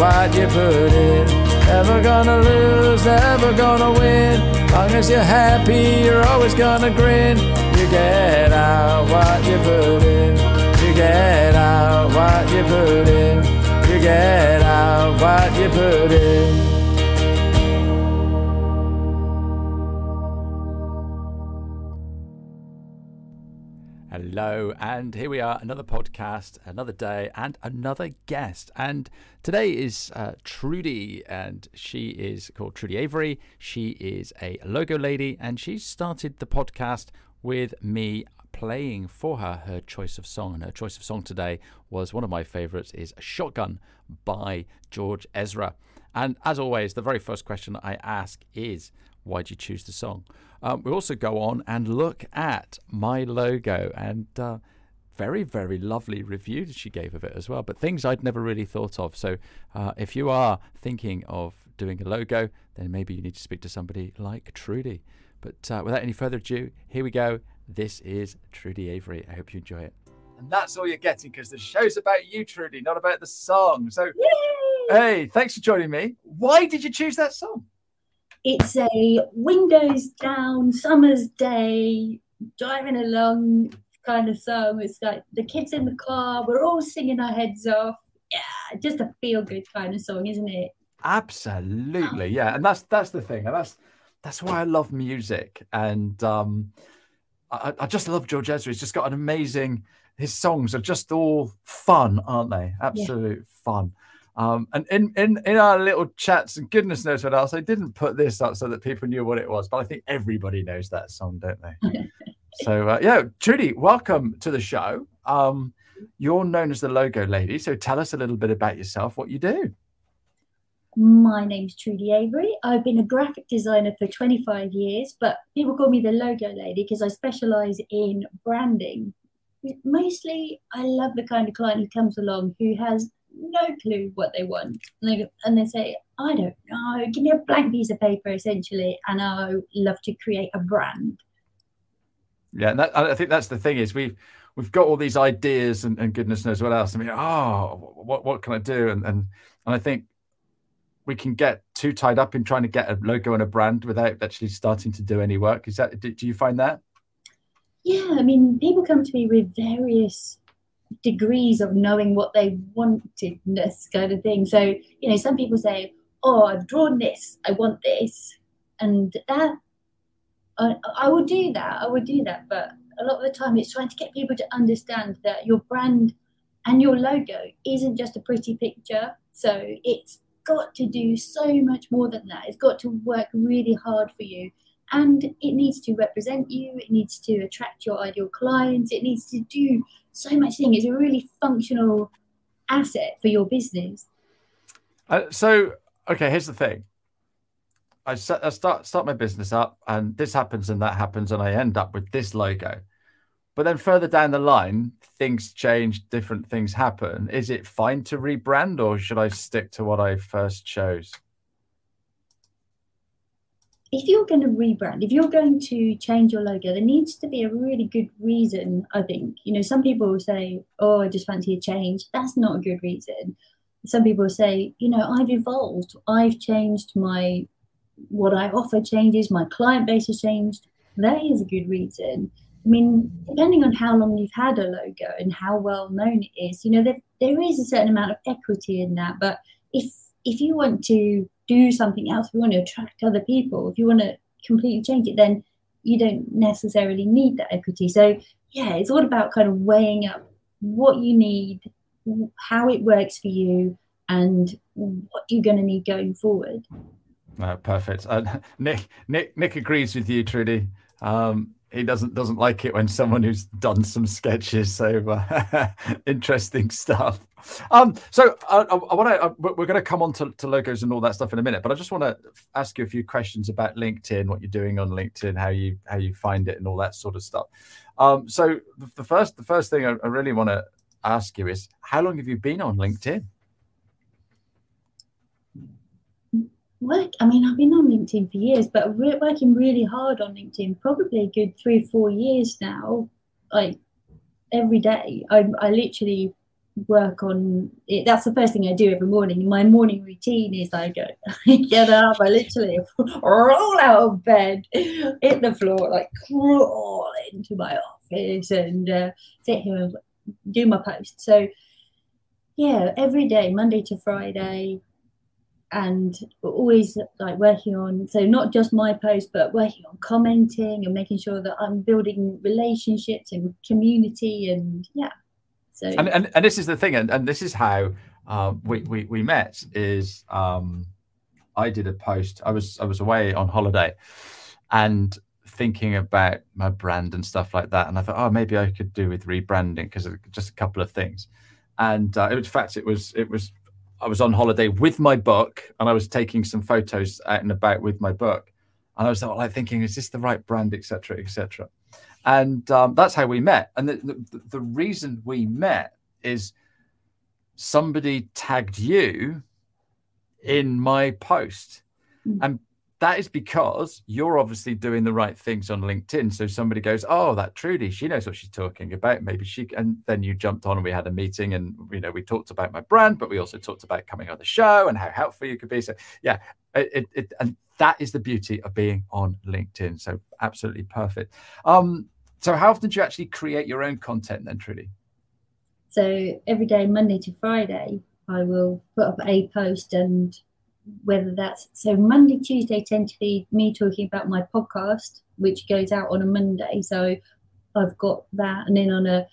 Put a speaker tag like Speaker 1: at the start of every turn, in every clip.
Speaker 1: what you put in. Never gonna lose, never gonna win. Long as you're happy, you're always gonna grin. You get out what you put in. You get out what you put in. You get out what you put in. And here we are, another podcast, another day, and another guest. And today is uh, Trudie, and she is called Trudie Avery. She is a logo lady, and she started the podcast with me playing for her her choice of song. And her choice of song today was one of my favorites is Shotgun by George Ezra. And as always, the very first question I ask is, why did you choose the song? Um, we also go on and look at my logo and uh, very, very lovely review that she gave of it as well. But things I'd never really thought of. So uh, if you are thinking of doing a logo, then maybe you need to speak to somebody like Trudie. But uh, without any further ado, here we go. This is Trudie Avery. I hope you enjoy it. And that's all you're getting because the show's about you, Trudie, not about the song. So, Yay! hey, thanks for joining me. Why did you choose that song?
Speaker 2: It's a windows down summer's day, driving along kind of song. It's like the kids in the car, we're all singing our heads off. Yeah, just a feel good kind of song, isn't it?
Speaker 1: Absolutely, yeah. And that's that's the thing, and that's that's why I love music. And um, I, I just love George Ezra. He's just got an amazing. His songs are just all fun, aren't they? Absolute yeah. fun. Um, and in, in in our little chats, and goodness knows what else, I didn't put this up so that people knew what it was, but I think everybody knows that song, don't they? so uh, yeah, Trudie, welcome to the show. Um, you're known as the logo lady, so tell us a little bit about yourself, what you do.
Speaker 2: My name's Trudie Avery. I've been a graphic designer for 25 years, but people call me the logo lady because I specialize in branding. Mostly, I love the kind of client who comes along who has no clue what they want. And they, and they say, I don't know, give me a blank piece of paper essentially, and I love to create a brand.
Speaker 1: Yeah, and that, I think that's the thing is we've we've got all these ideas and, and goodness knows what else. I mean, ah, oh, what what can I do? And and and I think we can get too tied up in trying to get a logo and a brand without actually starting to do any work. Is that do, do you find that?
Speaker 2: Yeah, I mean, people come to me with various degrees of knowing what they wantedness kind of thing. So, you know, some people say, Oh, I've drawn this, I want this. And that I, I would do that, I would do that. But a lot of the time it's trying to get people to understand that your brand and your logo isn't just a pretty picture. So it's got to do so much more than that. It's got to work really hard for you. And it needs to represent you, it needs to attract your ideal clients, it needs to do so much thing. It's a really functional asset for your business.
Speaker 1: Uh, so, okay, here's the thing. I, set, I start start my business up, and this happens and that happens, and I end up with this logo. But then further down the line, things change, different things happen. Is it fine to rebrand, or should I stick to what I first chose?
Speaker 2: If you're going to rebrand, if you're going to change your logo, there needs to be a really good reason, I think. You know, some people will say, oh, I just fancy a change. That's not a good reason. Some people say, you know, I've evolved. I've changed my, what I offer changes. My client base has changed. That is a good reason. I mean, depending on how long you've had a logo and how well known it is, you know, there, there is a certain amount of equity in that. But if if you want to do something else, if you want to attract other people, if you want to completely change it, then you don't necessarily need that equity. So yeah, it's all about kind of weighing up what you need, how it works for you, and what you're going to need going forward.
Speaker 1: Uh, perfect. Uh, Nick, Nick, Nick agrees with you, Trudie. Um, he doesn't doesn't like it when someone who's done some sketches. So interesting stuff. Um, so I, I want to. Uh, we're going to come on to, to, logos and all that stuff in a minute, but I just want to ask you a few questions about LinkedIn, what you're doing on LinkedIn, how you how you find it, and all that sort of stuff. Um, so the, the, first the first thing I, I really want to ask you is, how long have you been on LinkedIn?
Speaker 2: Work i mean i've been on linkedin for years but we're working really hard on linkedin probably a good three four years now like every day i, I literally work on it. That's the first thing I do every morning. My morning routine is I go, I get up, I literally roll out of bed, hit the floor, like crawl into my office and uh, sit here and do my post. So, yeah, every day, Monday to Friday, and always like working on so not just my post but working on commenting and making sure that i'm building relationships and community and yeah so.
Speaker 1: And and, and this is the thing and, and this is how um, we, we we met is um, i did a post i was i was away on holiday and thinking about my brand and stuff like that and i thought oh maybe i could do with rebranding because of just a couple of things. And uh, in fact it was it was I was on holiday with my book and I was taking some photos out and about with my book. And I was like thinking, is this the right brand, etc., etc. And um, that's how we met. And the, the, the reason we met is somebody tagged you in my post. Mm. And that is because you're obviously doing the right things on LinkedIn. So somebody goes, "Oh, that Trudie, she knows what she's talking about. Maybe she." And then you jumped on, and we had a meeting, and you know, we talked about my brand, but we also talked about coming on the show and how helpful you could be. So yeah, it, it and that is the beauty of being on LinkedIn. So absolutely perfect. Um, so how often do you actually create your own content then, Trudie?
Speaker 2: So every day, Monday to Friday, I will put up a post and whether that's so Monday, Tuesday tend to be me talking about my podcast, which goes out on a Monday. So I've got that, and then on a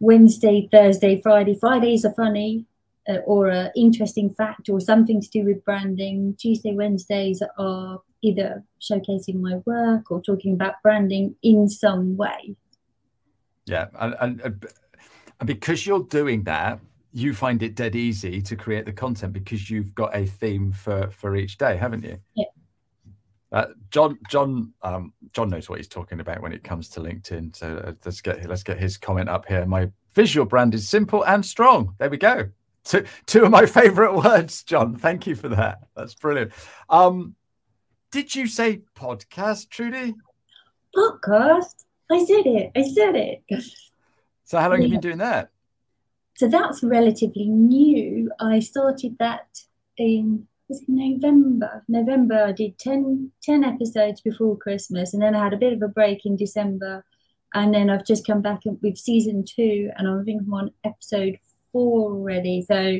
Speaker 2: Wednesday, Thursday, Friday. Fridays are funny uh, or an interesting fact or something to do with branding. Tuesday, Wednesdays are either showcasing my work or talking about branding in some way.
Speaker 1: Yeah, and, and, and because you're doing that, you find it dead easy to create the content because you've got a theme for for each day, haven't you?
Speaker 2: Yeah.
Speaker 1: Uh, John, John, um, John knows what he's talking about when it comes to LinkedIn. So uh, let's get let's get his comment up here. My visual brand is simple and strong. There we go. Two two of my favorite words, John. Thank you for that. That's brilliant. Um, did you say podcast, Trudie?
Speaker 2: Podcast. I said it. I said it.
Speaker 1: So how long yeah. have you been doing that?
Speaker 2: So that's relatively new. I started that in was it November. November, I did 10, 10 episodes before Christmas, and then I had a bit of a break in December. And then I've just come back with season two, and I think I'm on episode four already. So,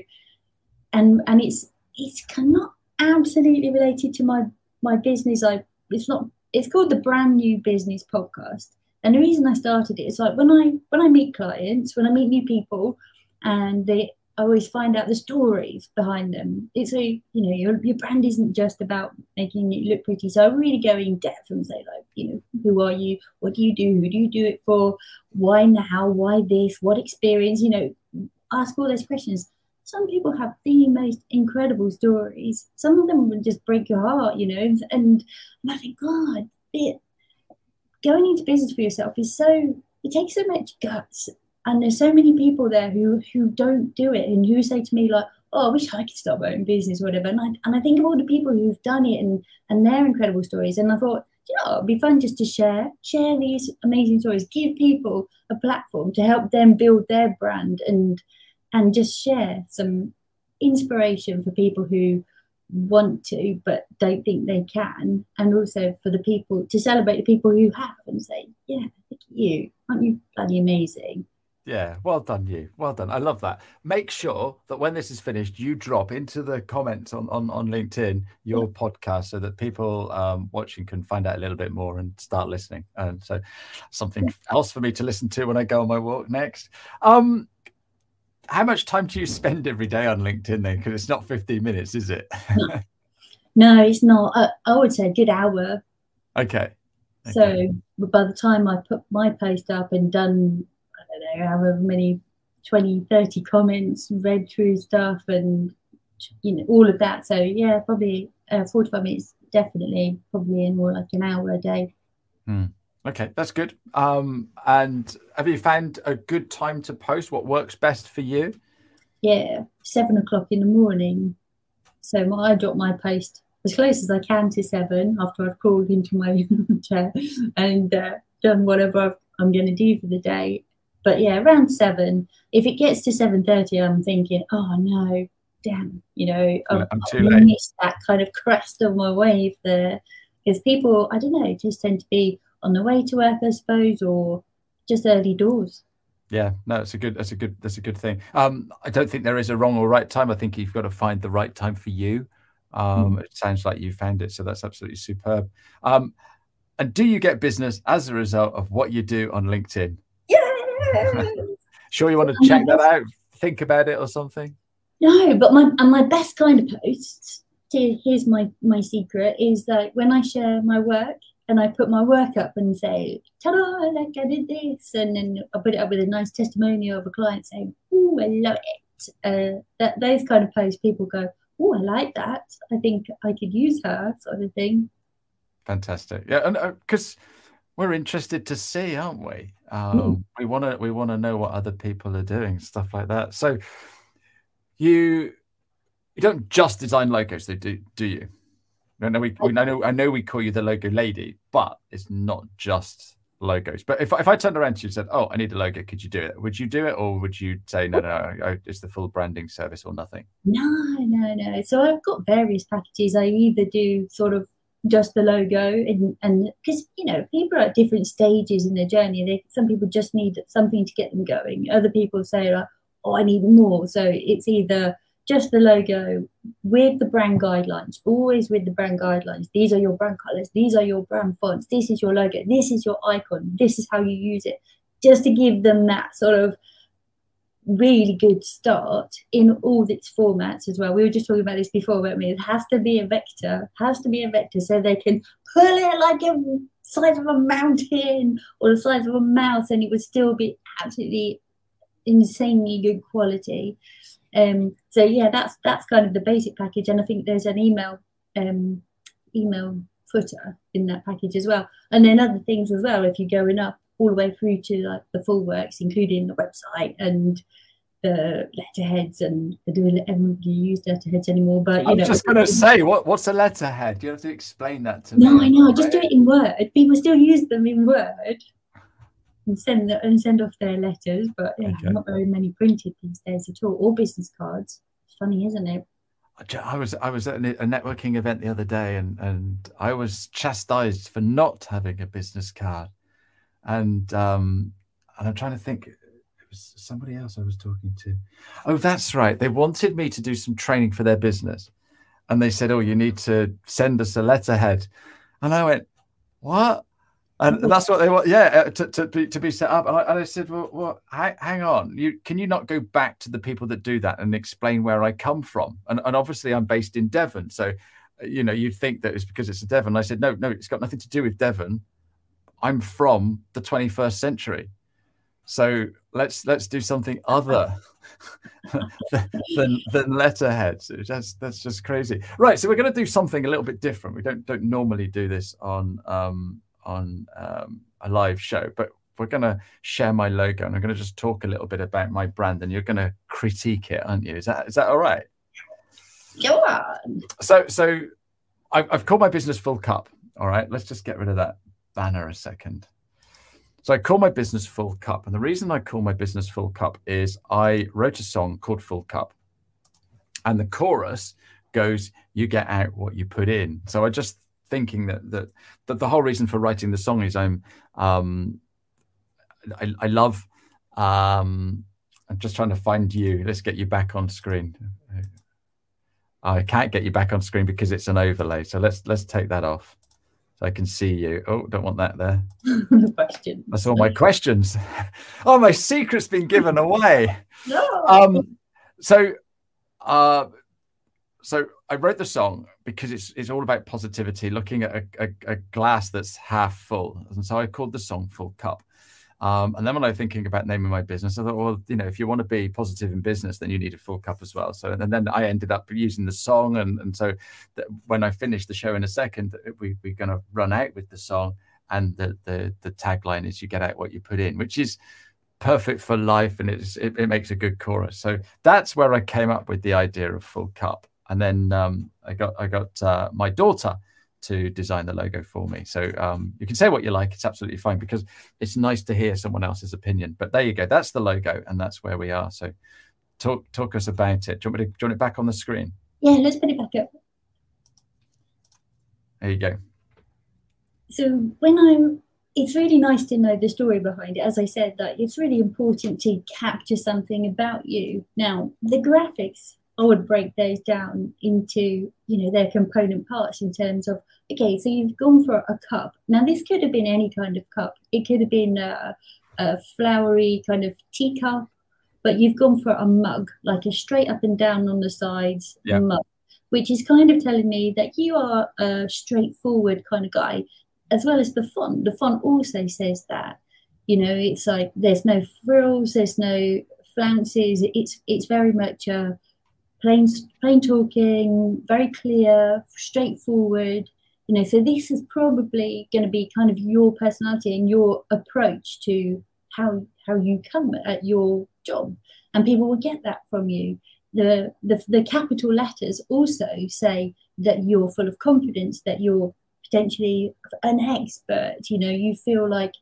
Speaker 2: and and it's it's not absolutely related to my my business. I it's not. It's called the Brand New Business Podcast. And the reason I started it is like when I when I meet clients, when I meet new people, and they always find out the stories behind them. It's a you know your your brand isn't just about making it look pretty. So I really go in depth and say like you know who are you, what do you do, who do you do it for, why now, why this, what experience, you know, ask all those questions. Some people have the most incredible stories. Some of them will just break your heart, you know. And, and I think God, it, going into business for yourself is so it takes so much guts and there's so many people there who who don't do it and who say to me like oh i wish i could start my own business or whatever. And i, and I think of all the people who've done it and and their incredible stories. And i thought you know it'd be fun just to share share these amazing stories. Give people a platform to help them build their brand and and just share some inspiration for people who want to but don't think they can. And also for the people to celebrate the people who have and say yeah look at you. Aren't you bloody amazing
Speaker 1: yeah, well done, you. Well done. I love that. Make sure that when this is finished, you drop into the comments on on, on LinkedIn your yeah. podcast so that people um, watching can find out a little bit more and start listening. And so, something yeah. else for me to listen to when I go on my walk next. Um, how much time do you spend every day on LinkedIn then? Because it's not 15 minutes, is it?
Speaker 2: no, it's not. I, I would say a good hour.
Speaker 1: Okay.
Speaker 2: okay. So by the time I put my post up and done know, however many 20, 30 comments, read through stuff and, you know, all of that. So, yeah, probably uh, 45 minutes, definitely, probably in more like an hour a day.
Speaker 1: Hmm. Okay, that's good. Um, and have you found a good time to post? What works best for you?
Speaker 2: Yeah, seven o'clock in the morning. So I drop my post as close as I can to seven after I've crawled into my chair and uh, done whatever I'm going to do for the day But yeah, around seven. If it gets to seven thirty, I'm thinking, oh no, damn, you know,
Speaker 1: I'm, I'm too
Speaker 2: I
Speaker 1: late.
Speaker 2: missed that kind of crest of my wave there. Because people, I don't know, just tend to be on the way to work, I suppose, or just early doors.
Speaker 1: Yeah, no, it's a good, that's a good, that's a good thing. Um, I don't think there is a wrong or right time. I think you've got to find the right time for you. Um, It sounds like you found it, so that's absolutely superb. Um, and do you get business as a result of what you do on LinkedIn? Sure, you want to check that out, think about it or something?
Speaker 2: No, but my and my best kind of posts. Here's my my secret is that when I share my work and I put my work up and say, "Ta-da! Like I did this," and then I put it up with a nice testimonial of a client saying, "Oh, I love it." Uh, that those kind of posts, people go, "Oh, I like that. I think I could use her," sort of thing.
Speaker 1: Fantastic. Yeah, and because we're interested to see, aren't we? Um, we want to we want to know what other people are doing, stuff like that. So you you don't just design logos, though, do do you? No, no, we, we I know I know we call you the logo lady, but it's not just logos. But if if I turned around to you and said, "Oh, I need a logo. Could you do it?" Would you do it, or would you say, "No, no, I, it's the full branding service or nothing"?
Speaker 2: No, no, no. So I've got various packages. I either do sort of just the logo and and because you know people are at different stages in their journey. They some people just need something to get them going. Other people say like, oh, I need more. So it's either just the logo with the brand guidelines, always with the brand guidelines. These are your brand colors. These are your brand fonts. This is your logo. This is your icon. This is how you use it. Just to give them that sort of really good start in all its formats as well. We were just talking about this before, weren't we? It has to be a vector, has to be a vector so they can pull it like a size of a mountain or the size of a mouse and it would still be absolutely insanely good quality. Um, so yeah, that's that's kind of the basic package, and I think there's an email um, email footer in that package as well, and then other things as well. If you're going up all the way through to like the full works, including the website and the letterheads, and I don't everybody use letterheads anymore. But you
Speaker 1: I'm
Speaker 2: know,
Speaker 1: just going to say, what what's a letterhead? You have to explain that to me.
Speaker 2: no, I know. Just do it in Word. People still use them in Word and send the, and send off their letters, but yeah,
Speaker 1: Okay.
Speaker 2: not very many printed these days at all, or business cards. It's funny, isn't it?
Speaker 1: I was I was at a networking event the other day, and and I was chastised for not having a business card, and um, and I'm trying to think. It was somebody else I was talking to. Oh, that's right. They wanted me to do some training for their business, and they said, "Oh, you need to send us a letterhead," and I went, "What?" And that's what they want, yeah, uh, to, to be to be set up. And I, and I said, well, well hang, on, you can you not go back to the people that do that and explain where I come from? And, and obviously, I'm based in Devon, so uh, you know you'd think that it's because it's a Devon. I said, no, no, it's got nothing to do with Devon. I'm from the 21st century, so let's let's do something other than than letterheads. That's that's just crazy, right? So we're going to do something a little bit different. We don't don't normally do this on um, on um, a live show, but we're going to share my logo and I'm going to just talk a little bit about my brand, and you're going to critique it, aren't you? Is that is that all right?
Speaker 2: Go on.
Speaker 1: So so I've, I've called my business Full Cup. All right, let's just get rid of that banner a second. So I call my business Full Cup, and the reason I call my business Full Cup is I wrote a song called Full Cup, and the chorus goes, "You get out what you put in." So I just thinking that that that the whole reason for writing the song is I'm um I, I love um I'm just trying to find you. Let's get you back on screen. I can't get you back on screen because it's an overlay. So let's let's take that off. So I can see you. Oh, don't want that there.
Speaker 2: the question.
Speaker 1: That's all my questions. Oh, my secret's been given away.
Speaker 2: No.
Speaker 1: Um, so, uh, so I wrote the song because it's it's all about positivity, looking at a, a, a glass that's half full, and so I called the song "Full Cup." Um, and then when I was thinking about naming my business, I thought, well, you know, if you want to be positive in business, then you need a full cup as well. So, and then I ended up using the song, and and so when I finish the show in a second, we we're going to run out with the song, and the the the tagline is "You get out what you put in," which is perfect for life, and it's it, it makes a good chorus. So that's where I came up with the idea of full cup, and then um, I got I got uh, my daughter to design the logo for me. So um, you can say what you like; it's absolutely fine because it's nice to hear someone else's opinion. But there you go. That's the logo, and that's where we are. So talk talk us about it. Do you want me to do you want it back on the screen?
Speaker 2: Yeah, let's put it back up.
Speaker 1: There you go.
Speaker 2: So when I'm it's really nice to know the story behind it. As I said, that it's really important to capture something about you. Now, the graphics, I would break those down into, you know, their component parts in terms of, okay, so you've gone for a cup. Now, this could have been any kind of cup. It could have been a, a flowery kind of teacup, but you've gone for a mug, like a straight up and down on the sides
Speaker 1: Yeah.
Speaker 2: mug, which is kind of telling me that you are a straightforward kind of guy as well as the font. The font also says that. You know, it's like there's no frills, there's no flounces. It's it's very much a plain plain talking, very clear, straightforward. You know, so this is probably going to be kind of your personality and your approach to how how you come at your job, and people will get that from you. The the, the capital letters also say that you're full of confidence, that you're potentially an expert you know you feel like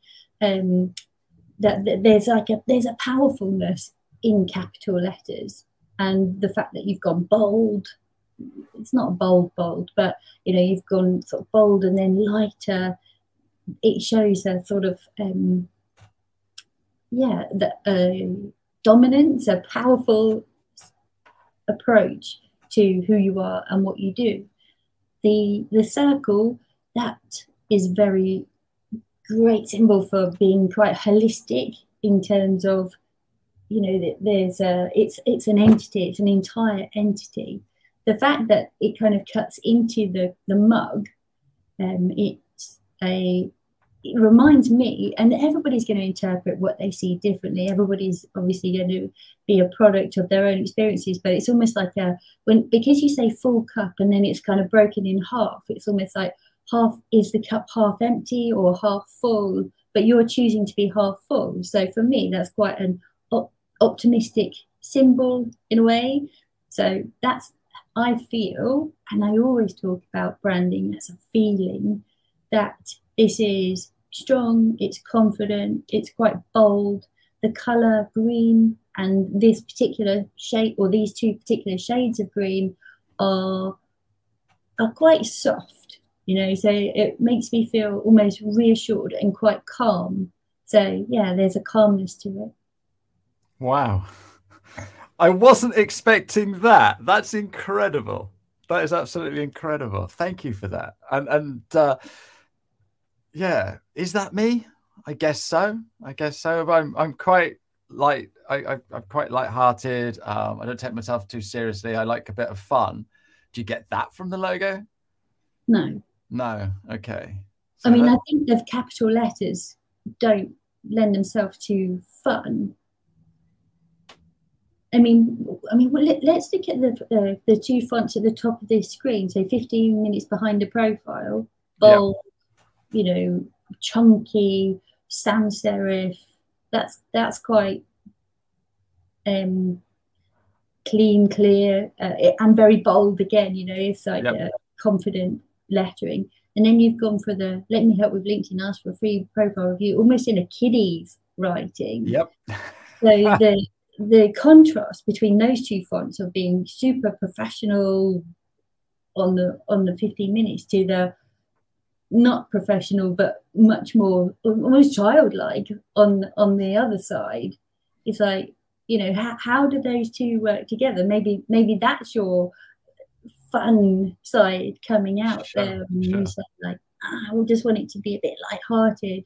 Speaker 2: um that, that there's like a there's a powerfulness in capital letters and the fact that you've gone bold it's not bold bold but you know you've gone sort of bold and then lighter it shows a sort of um yeah the uh, dominance a powerful approach to who you are and what you do. The the circle that is very great symbol for being quite holistic in terms of you know that there's a it's it's an entity it's an entire entity. The fact that it kind of cuts into the the mug um it's a it reminds me and everybody's going to interpret what they see differently. Everybody's obviously going to be a product of their own experiences but it's almost like a when because you say full cup and then it's kind of broken in half it's almost like half is the cup half empty or half full? But you're choosing to be half full. So for me that's quite an optimistic symbol in a way. So that's i feel and i always talk about branding as a feeling that this is strong it's confident it's quite bold. The color green and this particular shade or these two particular shades of green are are quite soft you know so it makes me feel almost reassured and quite calm. So yeah there's a calmness to it
Speaker 1: wow. I wasn't expecting that. That's incredible. That is absolutely incredible. Thank you for that. And and uh yeah is that me? I guess so. I guess so. I'm i'm quite light I, I i'm quite light-hearted. Um i don't take myself too seriously. I like a bit of fun. Do you get that from the logo?
Speaker 2: No.
Speaker 1: No. Okay.
Speaker 2: So i mean i think the capital letters don't lend themselves to fun I mean, I mean, well, let, us look at the uh, the two fonts at the top of this screen. So, 15 minutes behind the profile, bold, yep. you know, chunky, sans serif. That's that's quite um, clean, clear, uh, and very bold. Again, you know, it's like yep. a confident lettering. And then you've gone for the let me help with LinkedIn, ask for a free profile review, almost in a kiddie's writing.
Speaker 1: Yep.
Speaker 2: so the the contrast between those two fonts of being super professional on the on the 15 minutes to the not professional but much more almost childlike on on the other side. It's like you know how, how do those two work together? Maybe maybe that's your fun side coming out
Speaker 1: sure,
Speaker 2: there
Speaker 1: sure.
Speaker 2: say like ah, I just want it to be a bit light-hearted.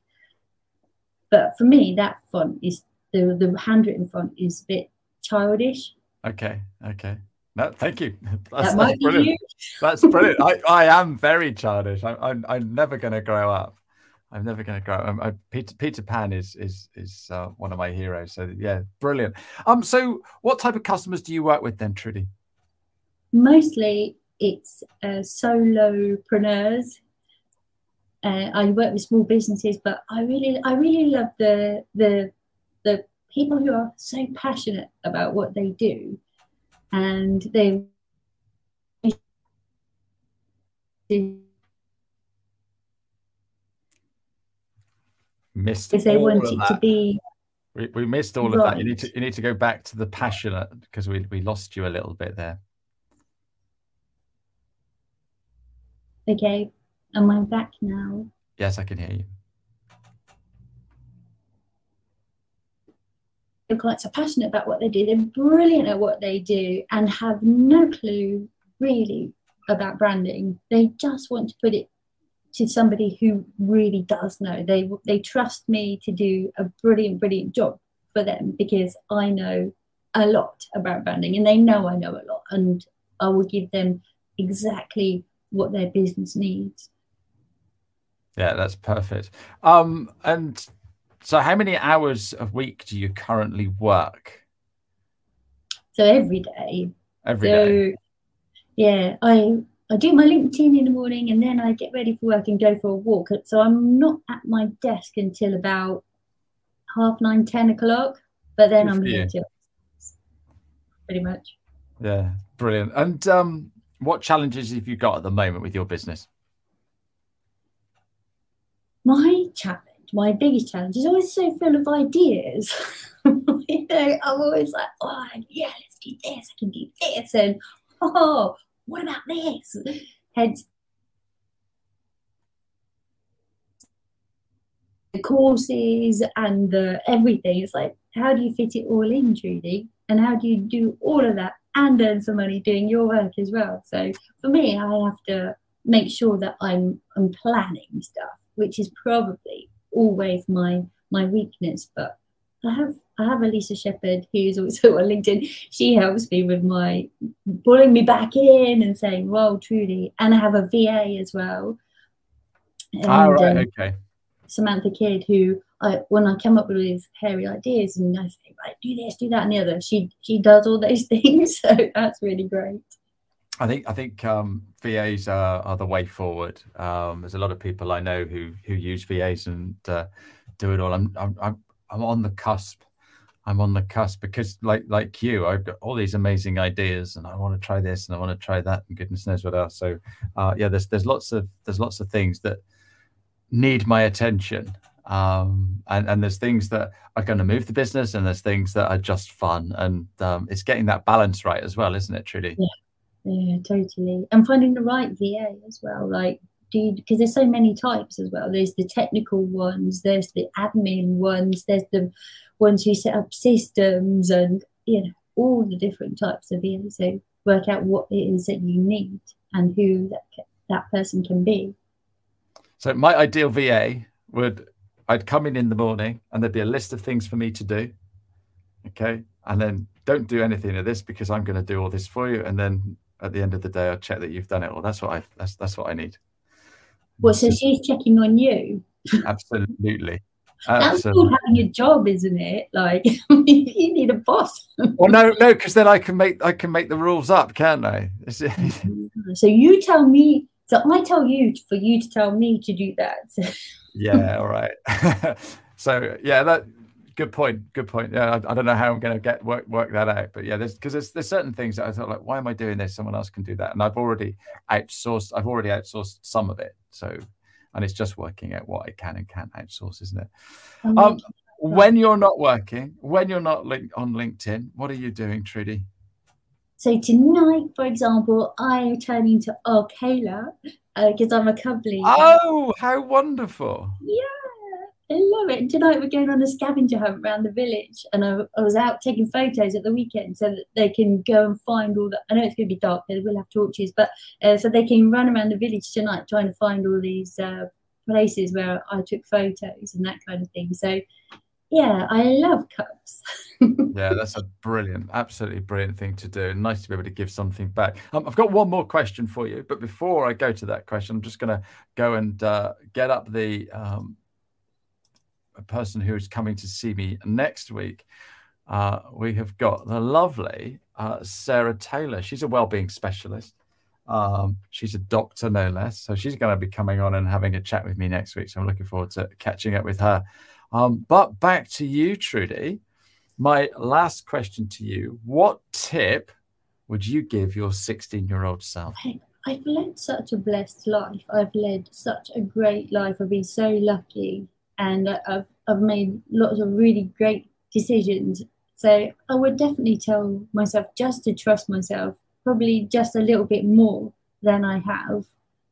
Speaker 2: But for me that font is the the handwritten font is a bit childish.
Speaker 1: Okay, okay. No, thank you.
Speaker 2: That's, that that's
Speaker 1: brilliant.
Speaker 2: You.
Speaker 1: That's brilliant. I, I am very childish. I, I'm I'm never going to grow up. I'm never going to grow. Um, I, Peter Peter Pan is is is uh, one of my heroes. So yeah, brilliant. Um, so what type of customers do you work with then, Trudie?
Speaker 2: Mostly, it's uh, solopreneurs. Uh, I work with small businesses, but I really I really love the the people who are so passionate about what they do and they
Speaker 1: missed
Speaker 2: they wanted that. to be
Speaker 1: we, we missed all right. of that you need to you need to go back to the passionate because we, we lost you a little bit there
Speaker 2: okay am i back now
Speaker 1: yes i can hear you
Speaker 2: The clients are passionate about what they do. They're brilliant at what they do and have no clue really about branding. They just want to put it to somebody who really does know. They they trust me to do a brilliant, brilliant job for them because I know a lot about branding and they know I know a lot and I will give them exactly what their business needs.
Speaker 1: Yeah, that's perfect. Um, and so how many hours a week do you currently work?
Speaker 2: So every day.
Speaker 1: Every so, day.
Speaker 2: Yeah, I I do my LinkedIn in the morning and then I get ready for work and go for a walk. So I'm not at my desk until about half nine, ten o'clock. But then Good I'm here till pretty much.
Speaker 1: Yeah, brilliant. And um, what challenges have you got at the moment with your business?
Speaker 2: My challenge, my biggest challenge, is always so full of ideas. you know, I'm always like, oh yeah, let's do this. I can do this, and oh, what about this? Hence the courses and the everything. It's like, how do you fit it all in, Trudie? And how do you do all of that and earn some money doing your work as well? So for me, I have to make sure that I'm I'm planning stuff, which is probably always my my weakness. But I have I have Elisa Shepherd, who's also on LinkedIn. She helps me with my pulling me back in and saying, "Well, truly," and I have a VA as well.
Speaker 1: And, ah, right, um, okay.
Speaker 2: Samantha Kidd, who I, when I come up with these hairy ideas and I say, right, do this, do that, and the other, she she does all those things. So that's really great.
Speaker 1: I think I think um, VAs are, are the way forward. Um, there's a lot of people I know who who use VAs and uh, do it all. I'm I'm I'm on the cusp I'm on the cusp because, like like you, I've got all these amazing ideas, and I want to try this and I want to try that, and goodness knows what else. So, uh, yeah, there's there's lots of there's lots of things that need my attention, um, and and there's things that are going to move the business, and there's things that are just fun, and um, it's getting that balance right as well, isn't it, Trudie?
Speaker 2: Yeah, yeah, totally, and finding the right VA as well, like because there's so many types as well. There's the technical ones, there's the admin ones, there's the ones who set up systems and you know all the different types of VA. So work out what it is that you need and who that that person can be.
Speaker 1: So my ideal VA would I'd come in in the morning and there'd be a list of things for me to do. Okay, and then don't do anything of this because I'm going to do all this for you, and then at the end of the day, I'll check that you've done it. Well, that's what I that's that's what I need.
Speaker 2: Well, so she's checking on you.
Speaker 1: Absolutely.
Speaker 2: That's cool having a job, isn't it? Like you need a boss.
Speaker 1: well, no, no, because then I can make I can make the rules up, can't I?
Speaker 2: so you tell me. So I tell you for you to tell me to do that.
Speaker 1: yeah. All right. so yeah, that good point. Good point. Yeah, I, I don't know how I'm going to get work work that out, but yeah, there's because there's there's certain things that I thought like, why am I doing this? Someone else can do that, and I've already outsourced. I've already outsourced some of it, so and it's just working out what I can and can't outsource, isn't it? Um, when you're not working, when you're not link- on LinkedIn, what are you doing, Trudie?
Speaker 2: So tonight, for example, I'm turning to Akela because uh, I'm a company.
Speaker 1: Oh, how wonderful!
Speaker 2: Yeah, I love it. Tonight we're going on a scavenger hunt around the village, and I, I, was out taking photos at the weekend so that they can go and find all the. I know it's going to be dark, they will have torches, but uh, so they can run around the village tonight trying to find all these uh, places where I took photos and that kind of thing. So, yeah, I love cups.
Speaker 1: yeah, that's a brilliant, absolutely brilliant thing to do. Nice to be able to give something back. Um, I've got one more question for you, but before I go to that question, I'm just going to go and uh, get up the. Um, a person who is coming to see me next week, uh, we have got the lovely uh, Sarah Taylor. She's a well-being specialist. Um, she's a doctor, no less. So she's going to be coming on and having a chat with me next week. So I'm looking forward to catching up with her. Um, but back to you, Trudie. My last question to you: What tip would you give your 16-year-old self?
Speaker 2: I've led such a blessed life. I've led such a great life. I've been so lucky and I've I've made lots of really great decisions. So I would definitely tell myself just to trust myself, probably just a little bit more than I have,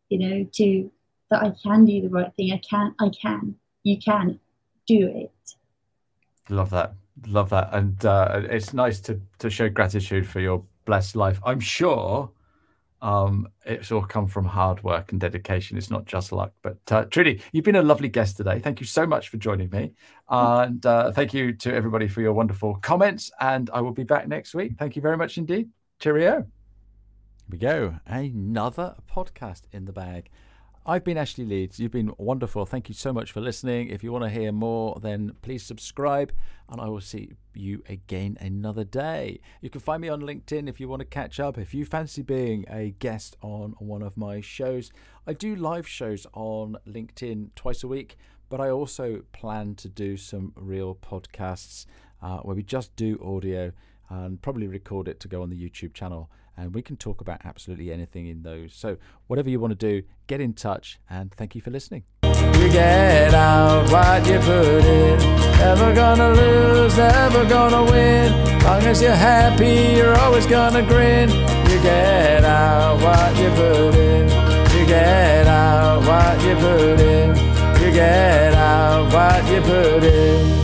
Speaker 2: you know, to that I can do the right thing. I can, I can, you can do it.
Speaker 1: Love that. Love that. And uh, it's nice to, to show gratitude for your blessed life. I'm sure um, it's all come from hard work and dedication. It's not just luck. But uh, Trudie, you've been a lovely guest today. Thank you so much for joining me. And uh, thank you to everybody for your wonderful comments. And I will be back next week. Thank you very much indeed. Cheerio. Here we go. Another podcast in the bag. I've been Ashley Leeds. You've been wonderful. Thank you so much for listening. If you want to hear more, then please subscribe, and I will see you again another day. You can find me on LinkedIn if you want to catch up. If you fancy being a guest on one of my shows, I do live shows on LinkedIn twice a week, but I also plan to do some real podcasts uh, where we just do audio and probably record it to go on the YouTube channel and we can talk about absolutely anything in those. So, whatever you want to do, get in touch, and thank you for listening. You get out what you put in. Never gonna lose, never gonna win. Long as you're happy, you're always gonna grin. You get out what you put in. You get out what you put in. You get out what you put